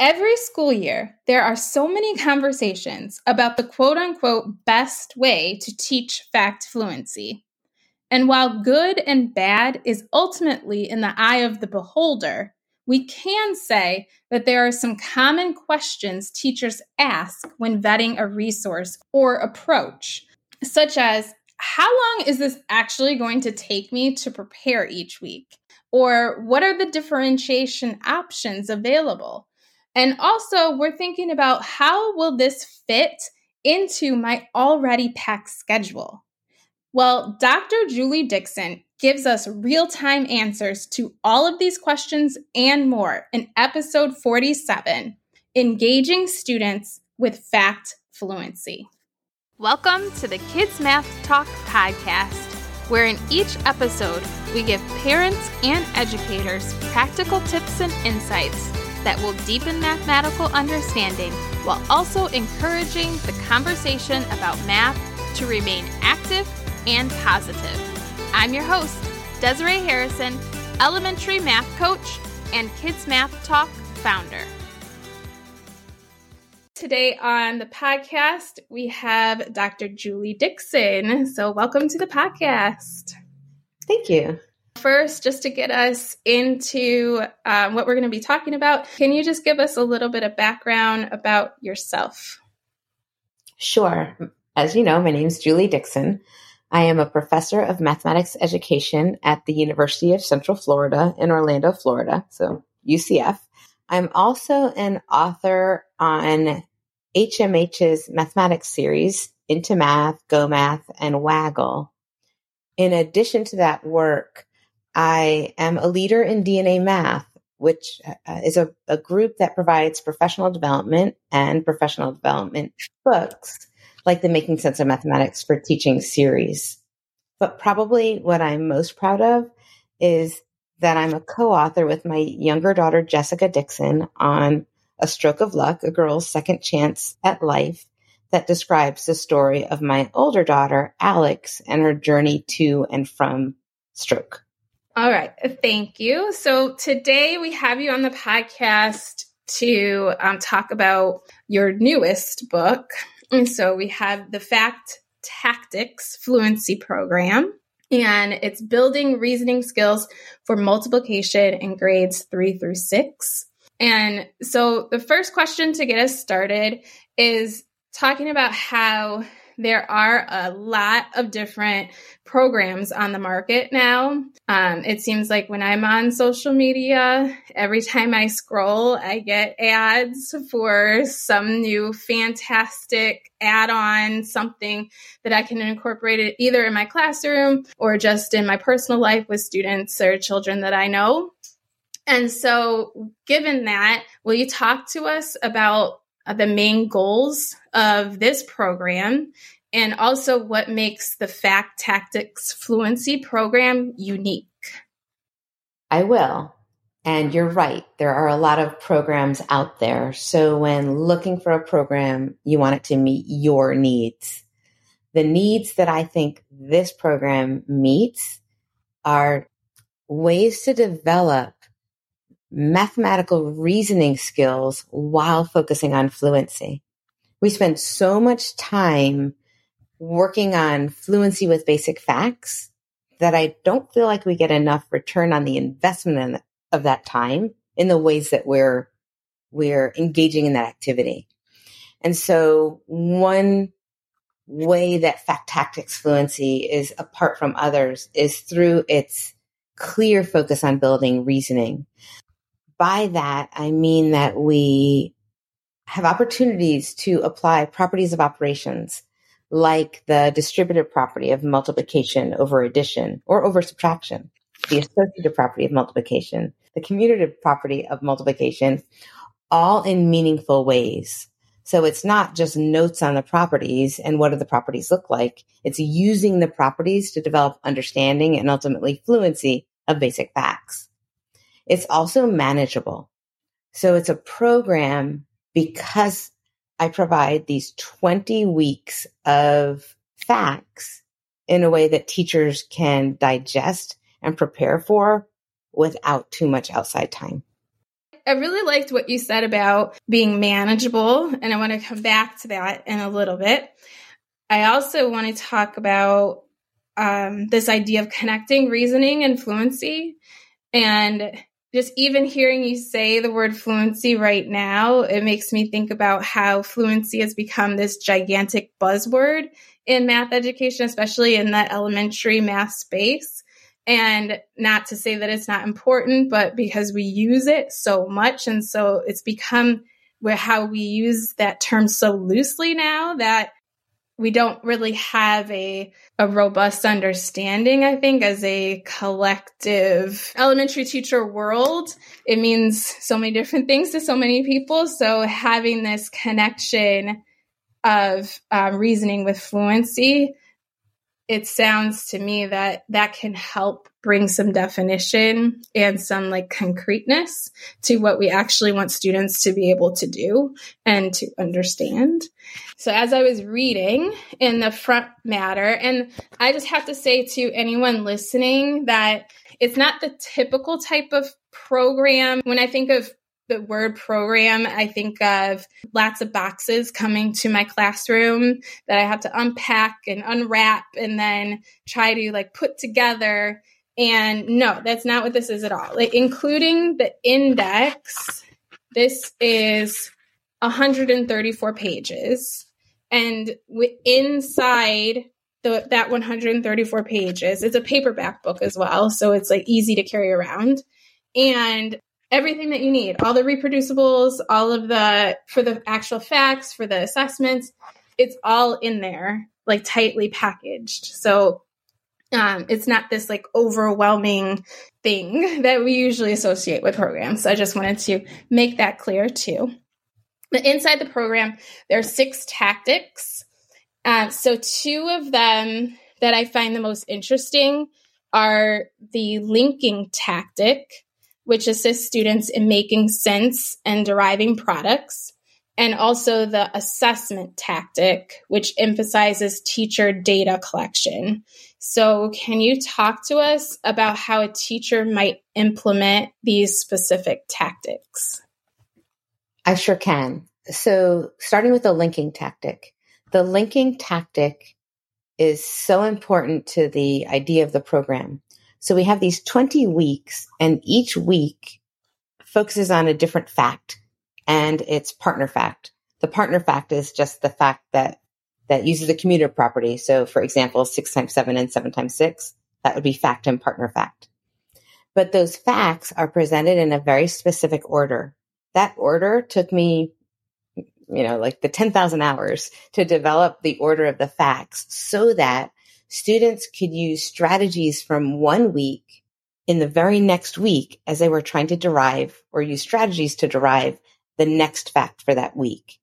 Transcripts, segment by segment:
Every school year, there are so many conversations about the quote unquote best way to teach fact fluency. And while good and bad is ultimately in the eye of the beholder, we can say that there are some common questions teachers ask when vetting a resource or approach, such as How long is this actually going to take me to prepare each week? Or what are the differentiation options available? And also, we're thinking about how will this fit into my already packed schedule? Well, Dr. Juli Dixon gives us real time answers to all of these questions and more in episode 47 Engaging Students with Fact Fluency. Welcome to the Kids Math Talk podcast, where in each episode we give parents and educators practical tips and insights that will deepen mathematical understanding while also encouraging the conversation about math to remain active and positive. I'm your host, Desiree Harrison, elementary math coach and Kids Math Talk founder. Today on the podcast, we have Dr. Juli Dixon. So, welcome to the podcast. Thank you. First, just to get us into um, what we're going to be talking about, can you just give us a little bit of background about yourself? Sure. As you know, my name is Juli Dixon. I am a professor of mathematics education at the University of Central Florida in Orlando, Florida, so UCF. I'm also an author on HMH's mathematics series, Into Math, Go Math, and Waggle. In addition to that work, I am a leader in DNA Math, which uh, is a, a group that provides professional development and professional development books like the Making Sense of Mathematics for Teaching series. But probably what I'm most proud of is that I'm a co author with my younger daughter, Jessica Dixon, on A Stroke of Luck, a girl's second chance at life, that describes the story of my older daughter, Alex, and her journey to and from stroke. All right. Thank you. So today we have you on the podcast to um, talk about your newest book. And so we have the Fact Tactics Fluency Program, and it's building reasoning skills for multiplication in grades three through six. And so the first question to get us started is talking about how there are a lot of different programs on the market now. Um, it seems like when I'm on social media, every time I scroll, I get ads for some new fantastic add on, something that I can incorporate it either in my classroom or just in my personal life with students or children that I know. And so, given that, will you talk to us about the main goals of this program and also what makes the Fact Tactics Fluency program unique. I will. And you're right. There are a lot of programs out there. So when looking for a program, you want it to meet your needs. The needs that I think this program meets are ways to develop mathematical reasoning skills while focusing on fluency. We spend so much time working on fluency with basic facts that I don't feel like we get enough return on the investment of that time in the ways that we're we're engaging in that activity. And so one way that fact tactics fluency is apart from others is through its clear focus on building reasoning by that, I mean that we have opportunities to apply properties of operations like the distributive property of multiplication over addition or over subtraction, the associative property of multiplication, the commutative property of multiplication, all in meaningful ways. So it's not just notes on the properties and what do the properties look like. It's using the properties to develop understanding and ultimately fluency of basic facts. It's also manageable. So it's a program because I provide these 20 weeks of facts in a way that teachers can digest and prepare for without too much outside time. I really liked what you said about being manageable, and I want to come back to that in a little bit. I also want to talk about um, this idea of connecting reasoning and fluency. And just even hearing you say the word fluency right now, it makes me think about how fluency has become this gigantic buzzword in math education, especially in the elementary math space. And not to say that it's not important, but because we use it so much. And so it's become where how we use that term so loosely now that we don't really have a, a robust understanding, I think, as a collective elementary teacher world. It means so many different things to so many people. So having this connection of um, reasoning with fluency, it sounds to me that that can help bring some definition and some like concreteness to what we actually want students to be able to do and to understand. So as I was reading in the front matter, and I just have to say to anyone listening that it's not the typical type of program. When I think of the word program, I think of lots of boxes coming to my classroom that I have to unpack and unwrap and then try to like put together. And no, that's not what this is at all. Like including the index, this is 134 pages. And inside the, that 134 pages, it's a paperback book as well. So it's like easy to carry around. And everything that you need, all the reproducibles, all of the, for the actual facts, for the assessments, it's all in there, like tightly packaged. So um, it's not this like overwhelming thing that we usually associate with programs. So I just wanted to make that clear too. But inside the program, there are six tactics. Uh, so, two of them that I find the most interesting are the linking tactic, which assists students in making sense and deriving products, and also the assessment tactic, which emphasizes teacher data collection. So, can you talk to us about how a teacher might implement these specific tactics? I sure can. So, starting with the linking tactic, the linking tactic is so important to the idea of the program. So, we have these 20 weeks, and each week focuses on a different fact, and it's partner fact. The partner fact is just the fact that that uses a commutative property. So, for example, six times seven and seven times six, that would be fact and partner fact. But those facts are presented in a very specific order that order took me, you know, like the 10,000 hours to develop the order of the facts so that students could use strategies from one week in the very next week as they were trying to derive or use strategies to derive the next fact for that week.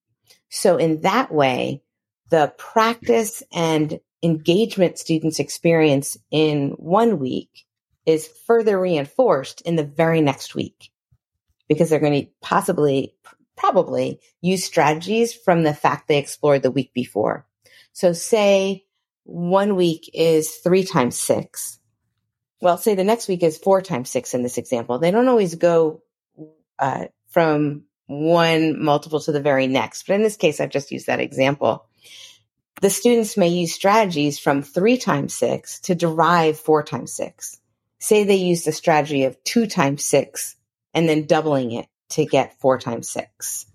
So in that way, the practice and engagement students experience in one week is further reinforced in the very next week because they're going to possibly, probably use strategies from the fact they explored the week before. So say one week is three times six. Well, say the next week is four times six in this example. They don't always go uh, from one multiple to the very next. But in this case, I've just used that example. The students may use strategies from three times six to derive four times six. Say they use the strategy of two times six and then doubling it to get four times six.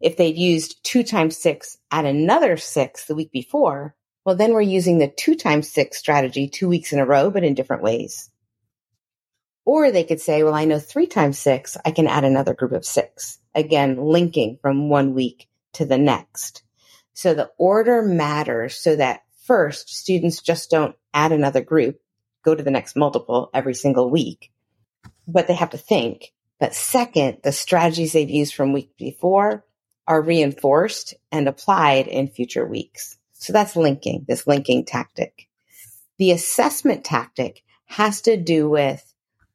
If they'd used two times six at another six the week before, well, then we're using the two times six strategy two weeks in a row, but in different ways. Or they could say, well, I know three times six, I can add another group of six. Again, linking from one week to the next. So the order matters so that first students just don't add another group, go to the next multiple every single week, but they have to think but second, the strategies they've used from week before are reinforced and applied in future weeks. So that's linking, this linking tactic. The assessment tactic has to do with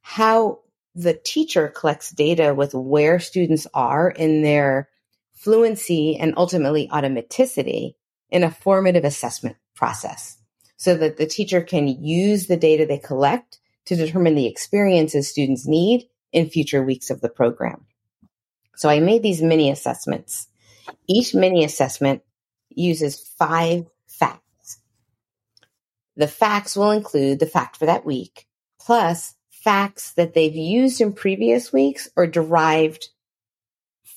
how the teacher collects data with where students are in their fluency and ultimately automaticity in a formative assessment process so that the teacher can use the data they collect to determine the experiences students need in future weeks of the program. So I made these mini assessments. Each mini assessment uses five facts. The facts will include the fact for that week, plus facts that they've used in previous weeks or derived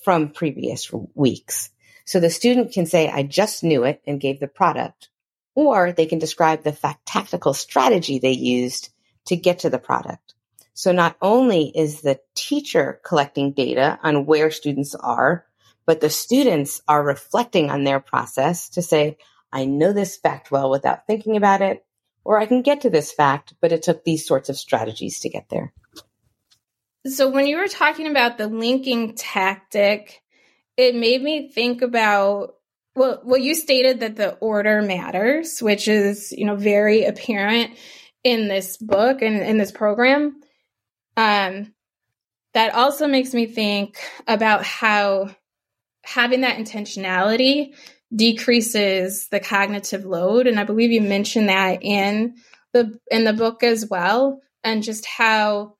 from previous weeks. So the student can say, I just knew it and gave the product, or they can describe the fact tactical strategy they used to get to the product. So not only is the teacher collecting data on where students are, but the students are reflecting on their process to say, I know this fact well without thinking about it, or I can get to this fact, but it took these sorts of strategies to get there. So when you were talking about the linking tactic, it made me think about well well you stated that the order matters, which is, you know, very apparent in this book and in this program. Um that also makes me think about how having that intentionality decreases the cognitive load. And i believe you mentioned that in the in the book as well. And just how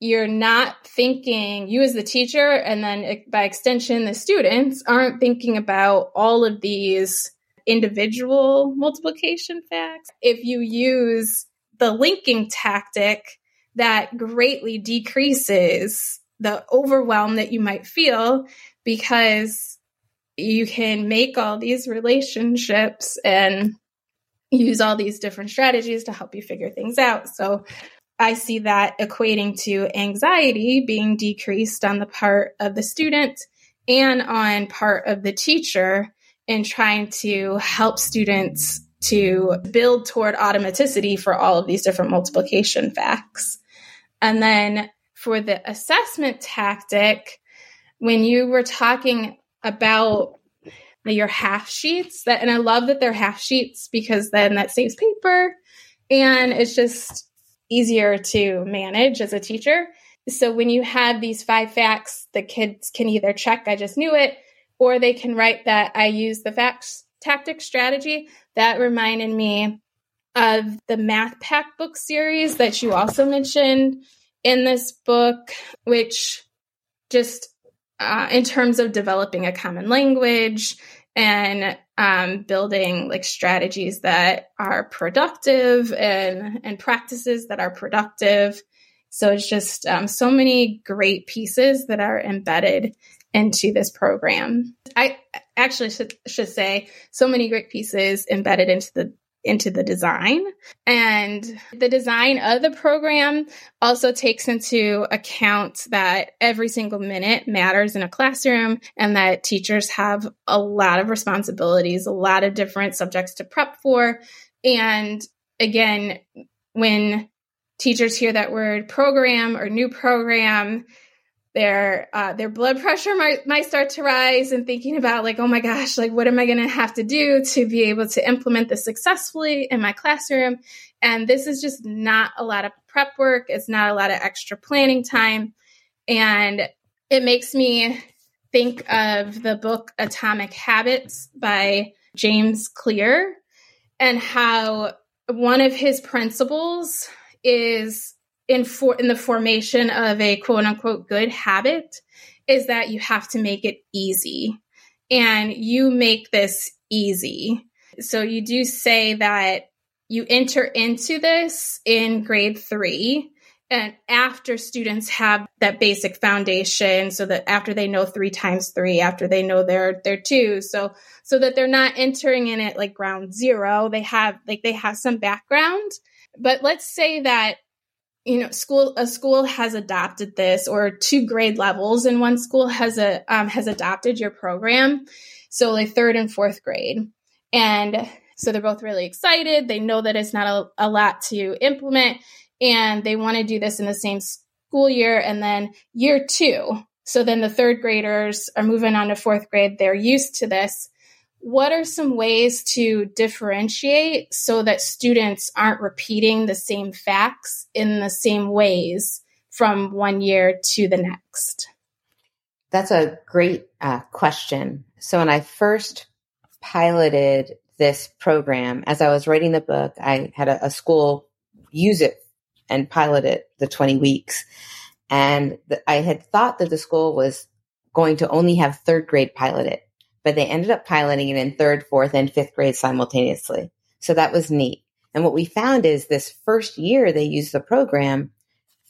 you're not thinking you as the teacher and then by extension the students aren't thinking about all of these individual multiplication facts. If you use the linking tactic that greatly decreases the overwhelm that you might feel because you can make all these relationships and use all these different strategies to help you figure things out. So I see that equating to anxiety being decreased on the part of the student and on part of the teacher in trying to help students to build toward automaticity for all of these different multiplication facts. And then for the assessment tactic, when you were talking about your half sheets that and I love that they're half sheets because then that saves paper and it's just easier to manage as a teacher. So when you have these five facts, the kids can either check I just knew it or they can write that I use the facts tactic strategy. That reminded me of the Math Pact book series that you also mentioned in this book, which just uh, in terms of developing a common language and um, building like strategies that are productive and and practices that are productive. So it's just um, so many great pieces that are embedded into this program. I actually should, should say so many great pieces embedded into the into the design. And the design of the program also takes into account that every single minute matters in a classroom and that teachers have a lot of responsibilities, a lot of different subjects to prep for. And again, when teachers hear that word program or new program, their uh, their blood pressure might, might start to rise and thinking about like oh my gosh like what am i going to have to do to be able to implement this successfully in my classroom? And this is just not a lot of prep work. It's not a lot of extra planning time. And it makes me think of the book atomic habits by james clear and how one of his principles is in for in the formation of a quote unquote good habit is that you have to make it easy. And you make this easy. So you do say that you enter into this in grade 3 and after students have that basic foundation so that after they know 3 times 3 after they know their their 2 so so that they're not entering in at like ground 0 they have like they have some background. But let's say that you know school a school has adopted this or two grade levels and one school has a um, has adopted your program. So like third and fourth grade. And so they're both really excited. They know that it's not a, a lot to implement. And they want to do this in the same school year and then year two. So then the third graders are moving on to fourth grade. They're used to this what are some ways to differentiate so that students aren't repeating the same facts in the same ways from one year to the next? That's a great uh, question. So, when I first piloted this program, as I was writing the book, I had a, a school use it and pilot it the 20 weeks. And I had thought that the school was going to only have third grade pilot it, but they ended up piloting it in third, fourth, and fifth grade simultaneously. So that was neat. And what we found is this first year they used the program,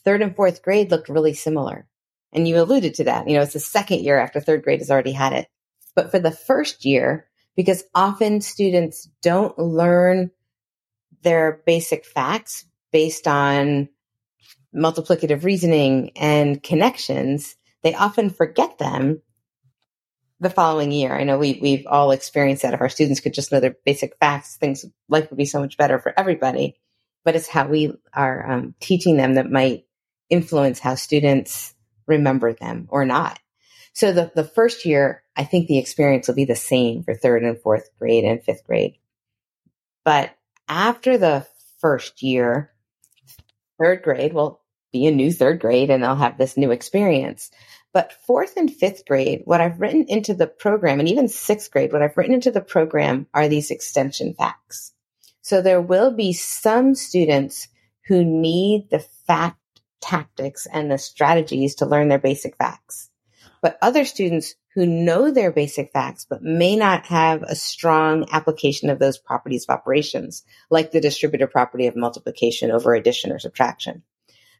third and fourth grade looked really similar. And you alluded to that. You know, it's the second year after third grade has already had it. But for the first year, because often students don't learn their basic facts based on multiplicative reasoning and connections, they often forget them the following year. I know we, we've all experienced that. If our students could just know their basic facts, things, life would be so much better for everybody. But it's how we are um, teaching them that might influence how students remember them or not. So the, the first year, I think the experience will be the same for third and fourth grade and fifth grade. But after the first year, third grade will be a new third grade and they'll have this new experience. But fourth and fifth grade, what I've written into the program, and even sixth grade, what I've written into the program are these extension facts. So there will be some students who need the fact tactics and the strategies to learn their basic facts. But other students who know their basic facts, but may not have a strong application of those properties of operations, like the distributive property of multiplication over addition or subtraction.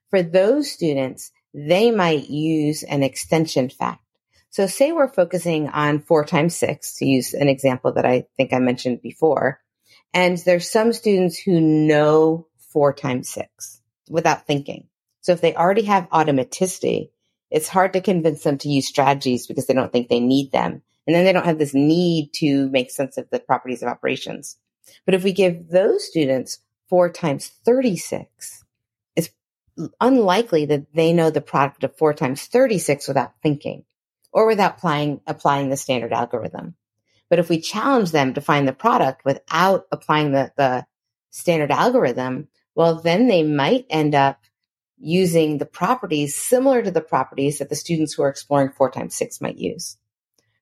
For those students, they might use an extension fact. So say we're focusing on four times six to use an example that I think I mentioned before. And there's some students who know four times six without thinking. So if they already have automaticity, it's hard to convince them to use strategies because they don't think they need them. And then they don't have this need to make sense of the properties of operations. But if we give those students four times 36, it's unlikely that they know the product of four times 36 without thinking or without applying, applying the standard algorithm. But if we challenge them to find the product without applying the, the standard algorithm, well, then they might end up using the properties similar to the properties that the students who are exploring four times six might use.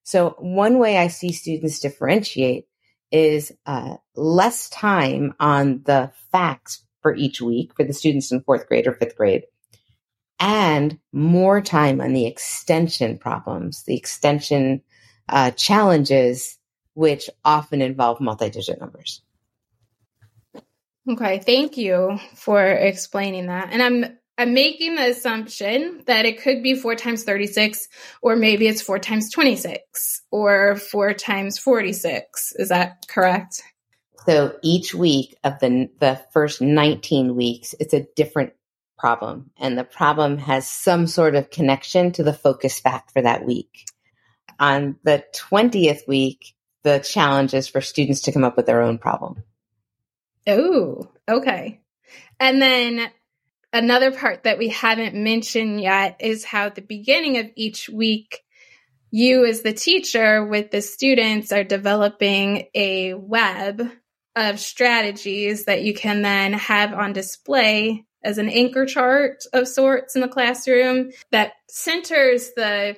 So one way I see students differentiate is uh, less time on the facts for each week for the students in fourth grade or fifth grade, and more time on the extension problems, the extension uh, challenges, which often involve multi-digit numbers. Okay, thank you for explaining that. And I'm I'm making the assumption that it could be four times 36, or maybe it's four times 26, or four times 46. Is that correct? So each week of the, the first 19 weeks, it's a different problem. And the problem has some sort of connection to the focus fact for that week. On the 20th week, the challenge is for students to come up with their own problem. Oh, okay. And then another part that we haven't mentioned yet is how at the beginning of each week, you as the teacher with the students are developing a web of strategies that you can then have on display as an anchor chart of sorts in the classroom that centers the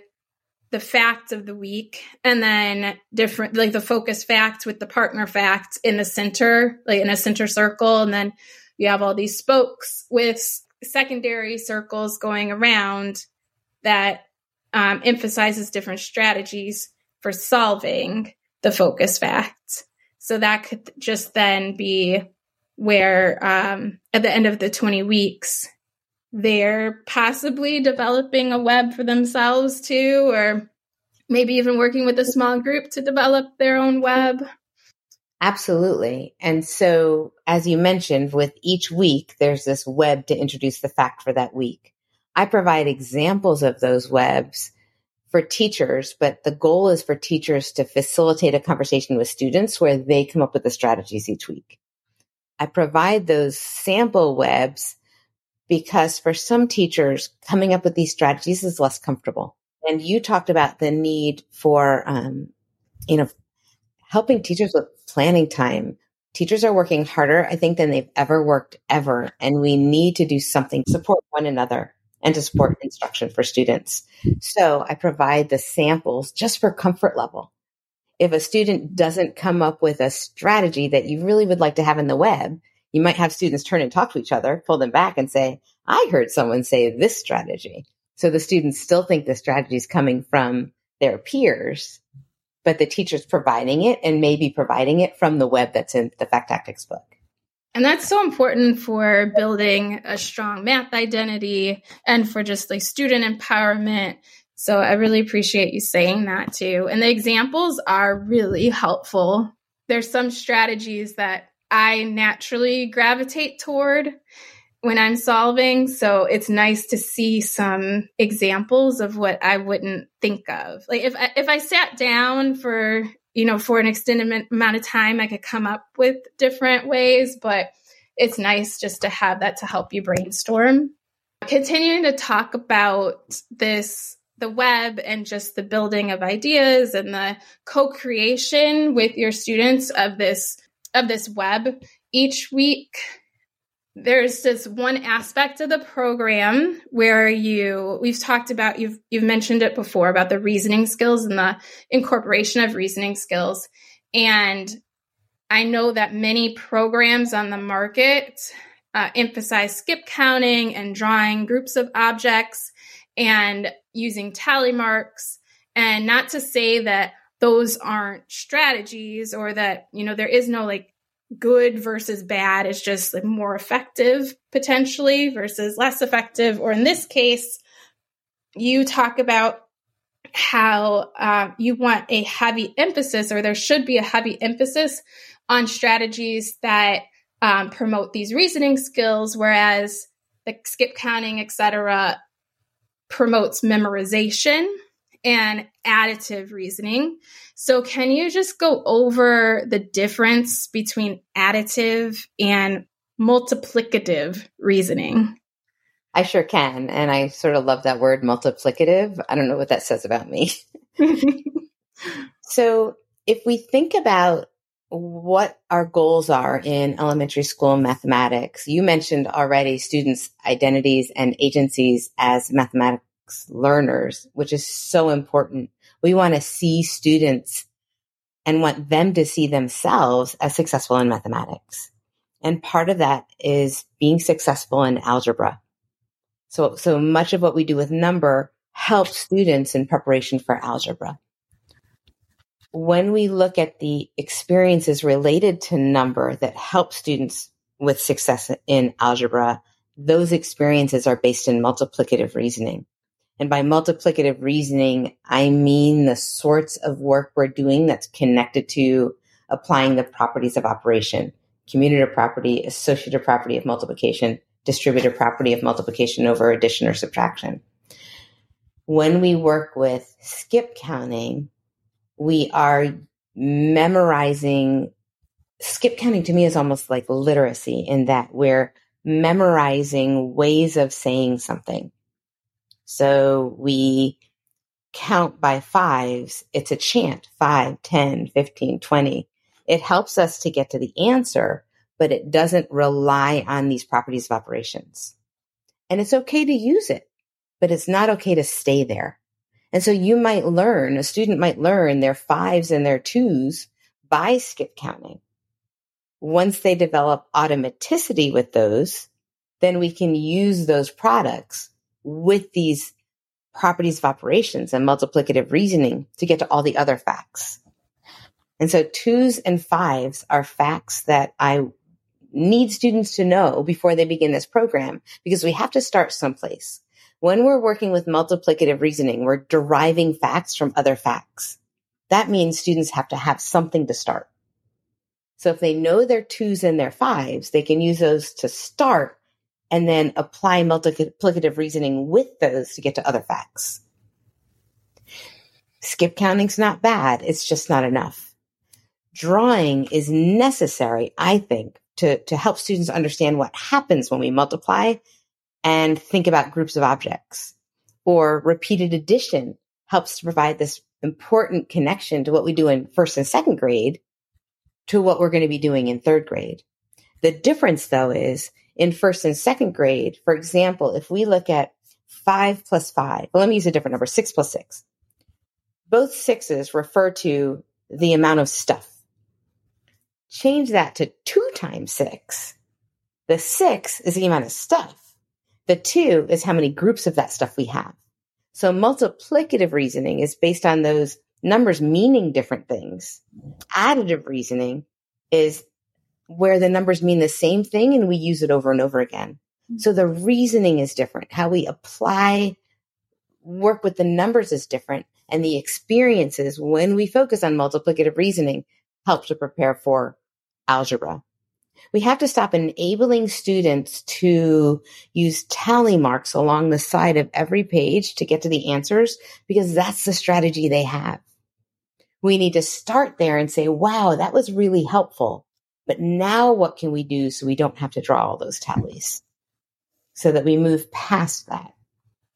the facts of the week and then different like the focus facts with the partner facts in the center like in a center circle and then you have all these spokes with secondary circles going around that um, emphasizes different strategies for solving the focus facts. So that could just then be where um, at the end of the 20 weeks, they're possibly developing a web for themselves too, or maybe even working with a small group to develop their own web. Absolutely. And so, as you mentioned, with each week, there's this web to introduce the fact for that week. I provide examples of those webs for teachers, but the goal is for teachers to facilitate a conversation with students where they come up with the strategies each week. I provide those sample webs because for some teachers, coming up with these strategies is less comfortable. And you talked about the need for, um, you know, helping teachers with planning time. Teachers are working harder, I think, than they've ever worked ever. And we need to do something to support one another and to support instruction for students. So I provide the samples just for comfort level. If a student doesn't come up with a strategy that you really would like to have in the web, you might have students turn and talk to each other, pull them back and say, I heard someone say this strategy. So the students still think the strategy is coming from their peers, but the teacher's providing it and maybe providing it from the web that's in the Fact Tactics book. And that's so important for building a strong math identity and for just like student empowerment. So I really appreciate you saying that too. And the examples are really helpful. There's some strategies that I naturally gravitate toward when I'm solving. So it's nice to see some examples of what I wouldn't think of. Like if I, if I sat down for you know, for an extended amount of time, I could come up with different ways, but it's nice just to have that to help you brainstorm. Continuing to talk about this, the web and just the building of ideas and the co-creation with your students of this, of this web each week there's this one aspect of the program where you we've talked about you've you've mentioned it before about the reasoning skills and the incorporation of reasoning skills. And i know that many programs on the market uh, emphasize skip counting and drawing groups of objects and using tally marks. And not to say that those aren't strategies or that you know there is no like good versus bad is just more effective potentially versus less effective. Or in this case, you talk about how uh, you want a heavy emphasis, or there should be a heavy emphasis on strategies that um, promote these reasoning skills, whereas the skip counting, etc., promotes memorization and additive reasoning. So, can you just go over the difference between additive and multiplicative reasoning? I sure can. And I sort of love that word multiplicative. I don't know what that says about me. so, if we think about what our goals are in elementary school mathematics, you mentioned already students' identities and agencies as mathematics learners, which is so important. We want to see students and want them to see themselves as successful in mathematics. And part of that is being successful in algebra. So, so much of what we do with number helps students in preparation for algebra. When we look at the experiences related to number that help students with success in algebra, those experiences are based in multiplicative reasoning. And by multiplicative reasoning, I mean the sorts of work we're doing that's connected to applying the properties of operation, commutative property, associative property of multiplication, distributive property of multiplication over addition or subtraction. When we work with skip counting, we are memorizing. Skip counting to me is almost like literacy in that we're memorizing ways of saying something. So we count by fives. It's a chant, 5, 10, 15, 20. It helps us to get to the answer, but it doesn't rely on these properties of operations. And it's okay to use it, but it's not okay to stay there. And so you might learn, a student might learn their fives and their twos by skip counting. Once they develop automaticity with those, then we can use those products with these properties of operations and multiplicative reasoning to get to all the other facts. And so twos and fives are facts that I need students to know before they begin this program because we have to start someplace. When we're working with multiplicative reasoning, we're deriving facts from other facts. That means students have to have something to start. So if they know their twos and their fives, they can use those to start and then apply multiplicative reasoning with those to get to other facts. Skip counting's not bad. It's just not enough. Drawing is necessary, I think, to, to help students understand what happens when we multiply and think about groups of objects. Or repeated addition helps to provide this important connection to what we do in first and second grade to what we're going to be doing in third grade. The difference though is in first and second grade, for example, if we look at five plus five, well, let me use a different number, six plus six. Both sixes refer to the amount of stuff. Change that to two times six, The six is the amount of stuff. The two is how many groups of that stuff we have. So multiplicative reasoning is based on those numbers meaning different things. Additive reasoning is where the numbers mean the same thing and we use it over and over again. Mm-hmm. So the reasoning is different. How we apply, work with the numbers is different. And the experiences when we focus on multiplicative reasoning help to prepare for algebra. We have to stop enabling students to use tally marks along the side of every page to get to the answers because that's the strategy they have. We need to start there and say, wow, that was really helpful. But now what can we do so we don't have to draw all those tallies? So that we move past that.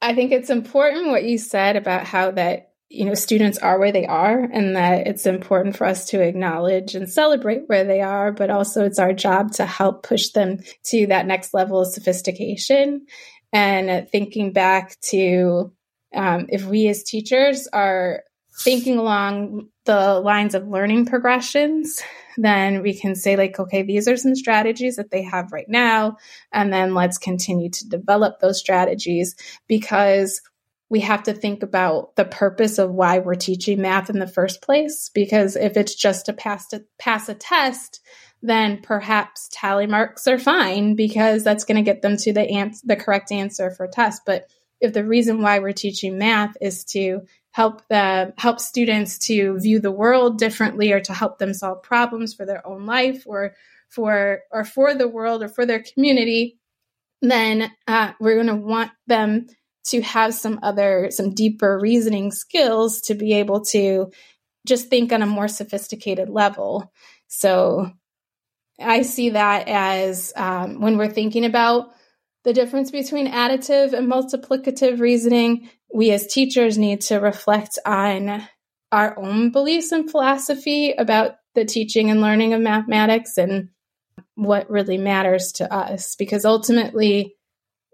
I think it's important what you said about how that you know students are where they are and that it's important for us to acknowledge and celebrate where they are but also it's our job to help push them to that next level of sophistication and thinking back to um, if we as teachers are thinking along the lines of learning progressions then we can say like okay these are some strategies that they have right now and then let's continue to develop those strategies because we have to think about the purpose of why we're teaching math in the first place because if it's just to pass to pass a test then perhaps tally marks are fine because that's going to get them to the ans- the correct answer for test. But if the reason why we're teaching math is to help the help students to view the world differently or to help them solve problems for their own life or for or for the world or for their community then uh, we're going to want them to have some other, some deeper reasoning skills to be able to just think on a more sophisticated level. So I see that as um, when we're thinking about the difference between additive and multiplicative reasoning, we as teachers need to reflect on our own beliefs and philosophy about the teaching and learning of mathematics and what really matters to us. Because ultimately,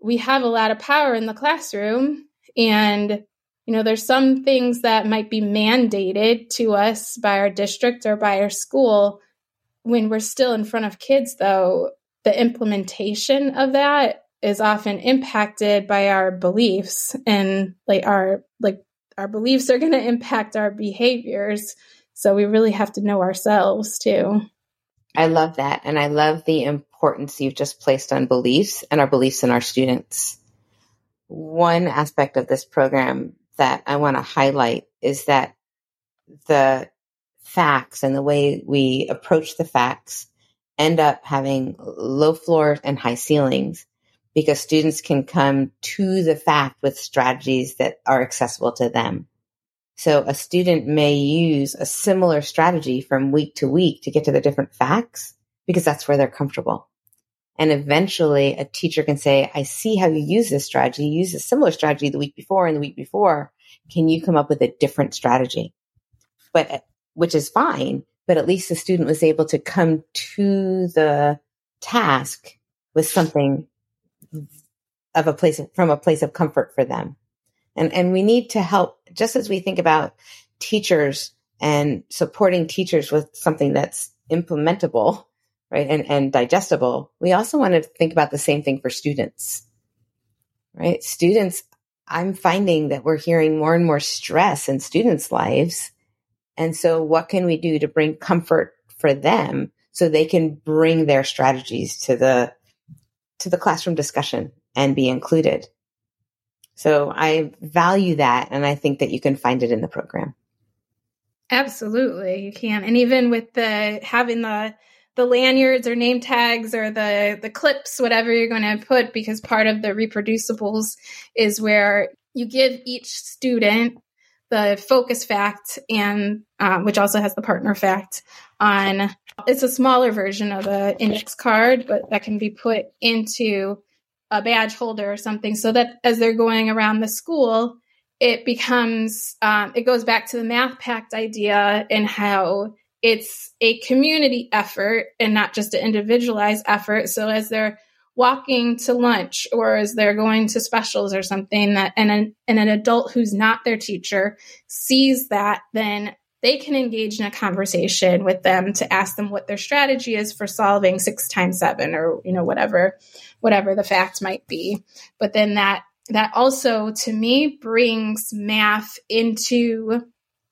we have a lot of power in the classroom and you know there's some things that might be mandated to us by our district or by our school when we're still in front of kids though the implementation of that is often impacted by our beliefs and like our like our beliefs are going to impact our behaviors. So we really have to know ourselves too. I love that. And i love the importance you've just placed on beliefs and our beliefs in our students. One aspect of this program that I want to highlight is that the facts and the way we approach the facts end up having low floors and high ceilings because students can come to the fact with strategies that are accessible to them. So a student may use a similar strategy from week to week to get to the different facts because that's where they're comfortable. And eventually a teacher can say, I see how you use this strategy. You use a similar strategy the week before and the week before. Can you come up with a different strategy? But, which is fine, but at least the student was able to come to the task with something of a place from a place of comfort for them. And, and we need to help, just as we think about teachers and supporting teachers with something that's implementable right? And, and digestible. We also want to think about the same thing for students, right? Students, I'm finding that we're hearing more and more stress in students' lives. And so what can we do to bring comfort for them so they can bring their strategies to the, to the classroom discussion and be included? So I value that. And I think that you can find it in the program. Absolutely. You can. And even with the having the the lanyards or name tags or the the clips whatever you're going to put because part of the reproducibles is where you give each student the focus fact and um, which also has the partner fact on it's a smaller version of an index card but that can be put into a badge holder or something so that as they're going around the school it becomes um, it goes back to the math pact idea and how it's a community effort and not just an individualized effort. So as they're walking to lunch or as they're going to specials or something that and an, and an adult who's not their teacher sees that then they can engage in a conversation with them to ask them what their strategy is for solving six times seven or you know whatever whatever the fact might be. But then that that also to me brings math into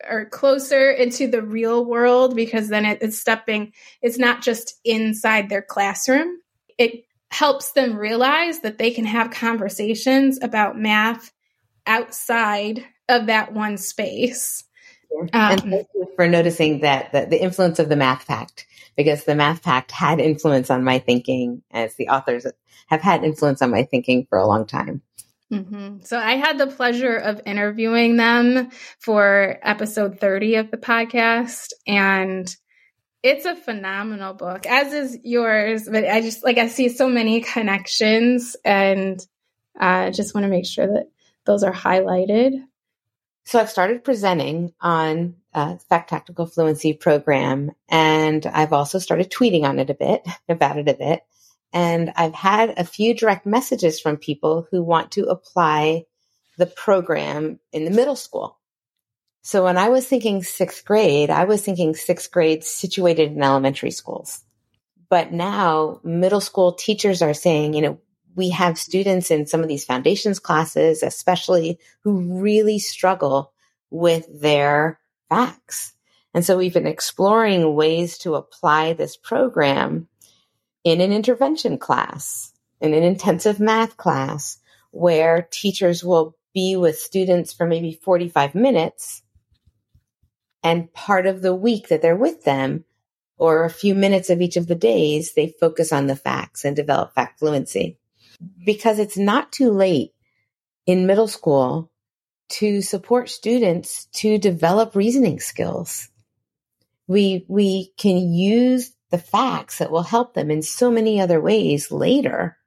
or closer into the real world because then it, it's stepping it's not just inside their classroom. It helps them realize that they can have conversations about math outside of that one space. Um, and thank you for noticing that the, the influence of the math pact because the math pact had influence on my thinking as the authors have had influence on my thinking for a long time. Mm-hmm. So I had the pleasure of interviewing them for episode 30 of the podcast and it's a phenomenal book as is yours but I just like I see so many connections and I uh, just want to make sure that those are highlighted. So I've started presenting on uh, Fact Tactics Fluency program and I've also started tweeting on it a bit about it a bit. And I've had a few direct messages from people who want to apply the program in the middle school. So when I was thinking sixth grade, I was thinking sixth grade situated in elementary schools. But now middle school teachers are saying, you know, we have students in some of these foundations classes, especially who really struggle with their facts. And so we've been exploring ways to apply this program in an intervention class, in an intensive math class, where teachers will be with students for maybe 45 minutes. And part of the week that they're with them, or a few minutes of each of the days, they focus on the facts and develop fact fluency. Because it's not too late in middle school to support students to develop reasoning skills. We, we can use the facts that will help them in so many other ways later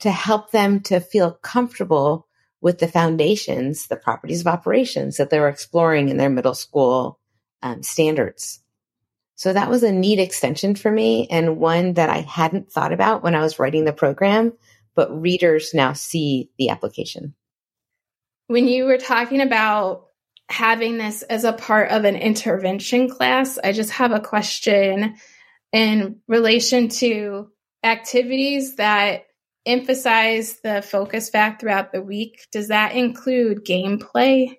to help them to feel comfortable with the foundations, the properties of operations that they're exploring in their middle school um, standards. So that was a neat extension for me and one that I hadn't thought about when I was writing the program, but readers now see the application. When you were talking about having this as a part of an intervention class, I just have a question in relation to activities that emphasize the focus fact throughout the week. Does that include gameplay?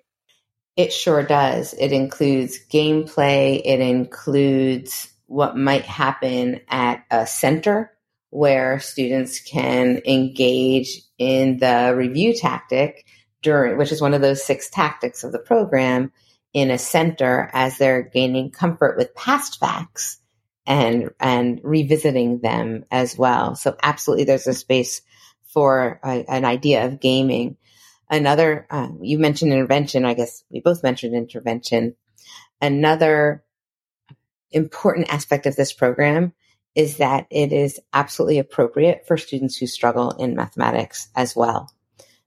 It sure does. It includes gameplay. It includes what might happen at a center where students can engage in the review tactic during, which is one of those six tactics of the program in a center as they're gaining comfort with past facts and and revisiting them as well. So absolutely, there's a space for a, an idea of gaming. Another, uh, you mentioned intervention. I guess we both mentioned intervention. Another important aspect of this program is that it is absolutely appropriate for students who struggle in mathematics as well.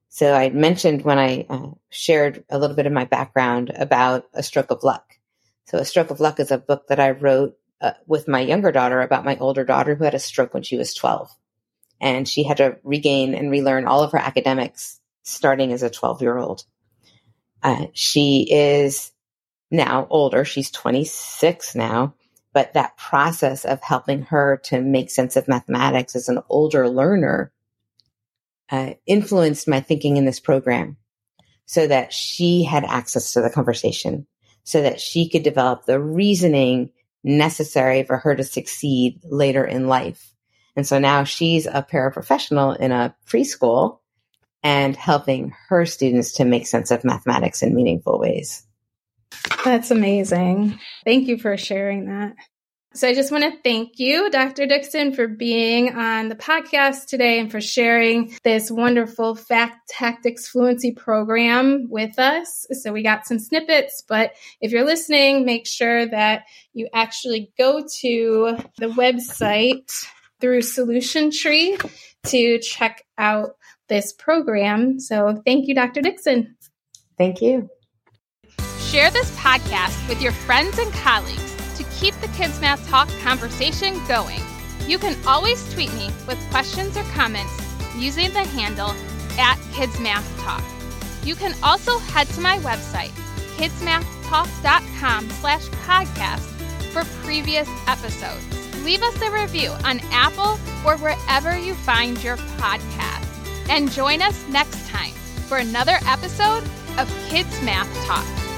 So I mentioned when I uh, shared a little bit of my background about A Stroke of Luck. So A Stroke of Luck is a book that I wrote uh, with my younger daughter about my older daughter who had a stroke when she was 12. And she had to regain and relearn all of her academics starting as a 12 year old. Uh, she is now older. She's 26 now, but that process of helping her to make sense of mathematics as an older learner uh, influenced my thinking in this program so that she had access to the conversation, so that she could develop the reasoning necessary for her to succeed later in life. And so now she's a paraprofessional in a preschool and helping her students to make sense of mathematics in meaningful ways. That's amazing. Thank you for sharing that. So I just want to thank you, Dr. Dixon, for being on the podcast today and for sharing this wonderful Fact Tactics Fluency program with us. So we got some snippets, but if you're listening, make sure that you actually go to the website through Solution Tree to check out this program. So thank you, Dr. Dixon. Thank you. Share this podcast with your friends and colleagues keep the Kids Math Talk conversation going. You can always tweet me with questions or comments using the handle at Kids Math Talk. You can also head to my website, kidsmathtalk.com slash podcast for previous episodes. Leave us a review on Apple or wherever you find your podcast. And join us next time for another episode of Kids Math Talk.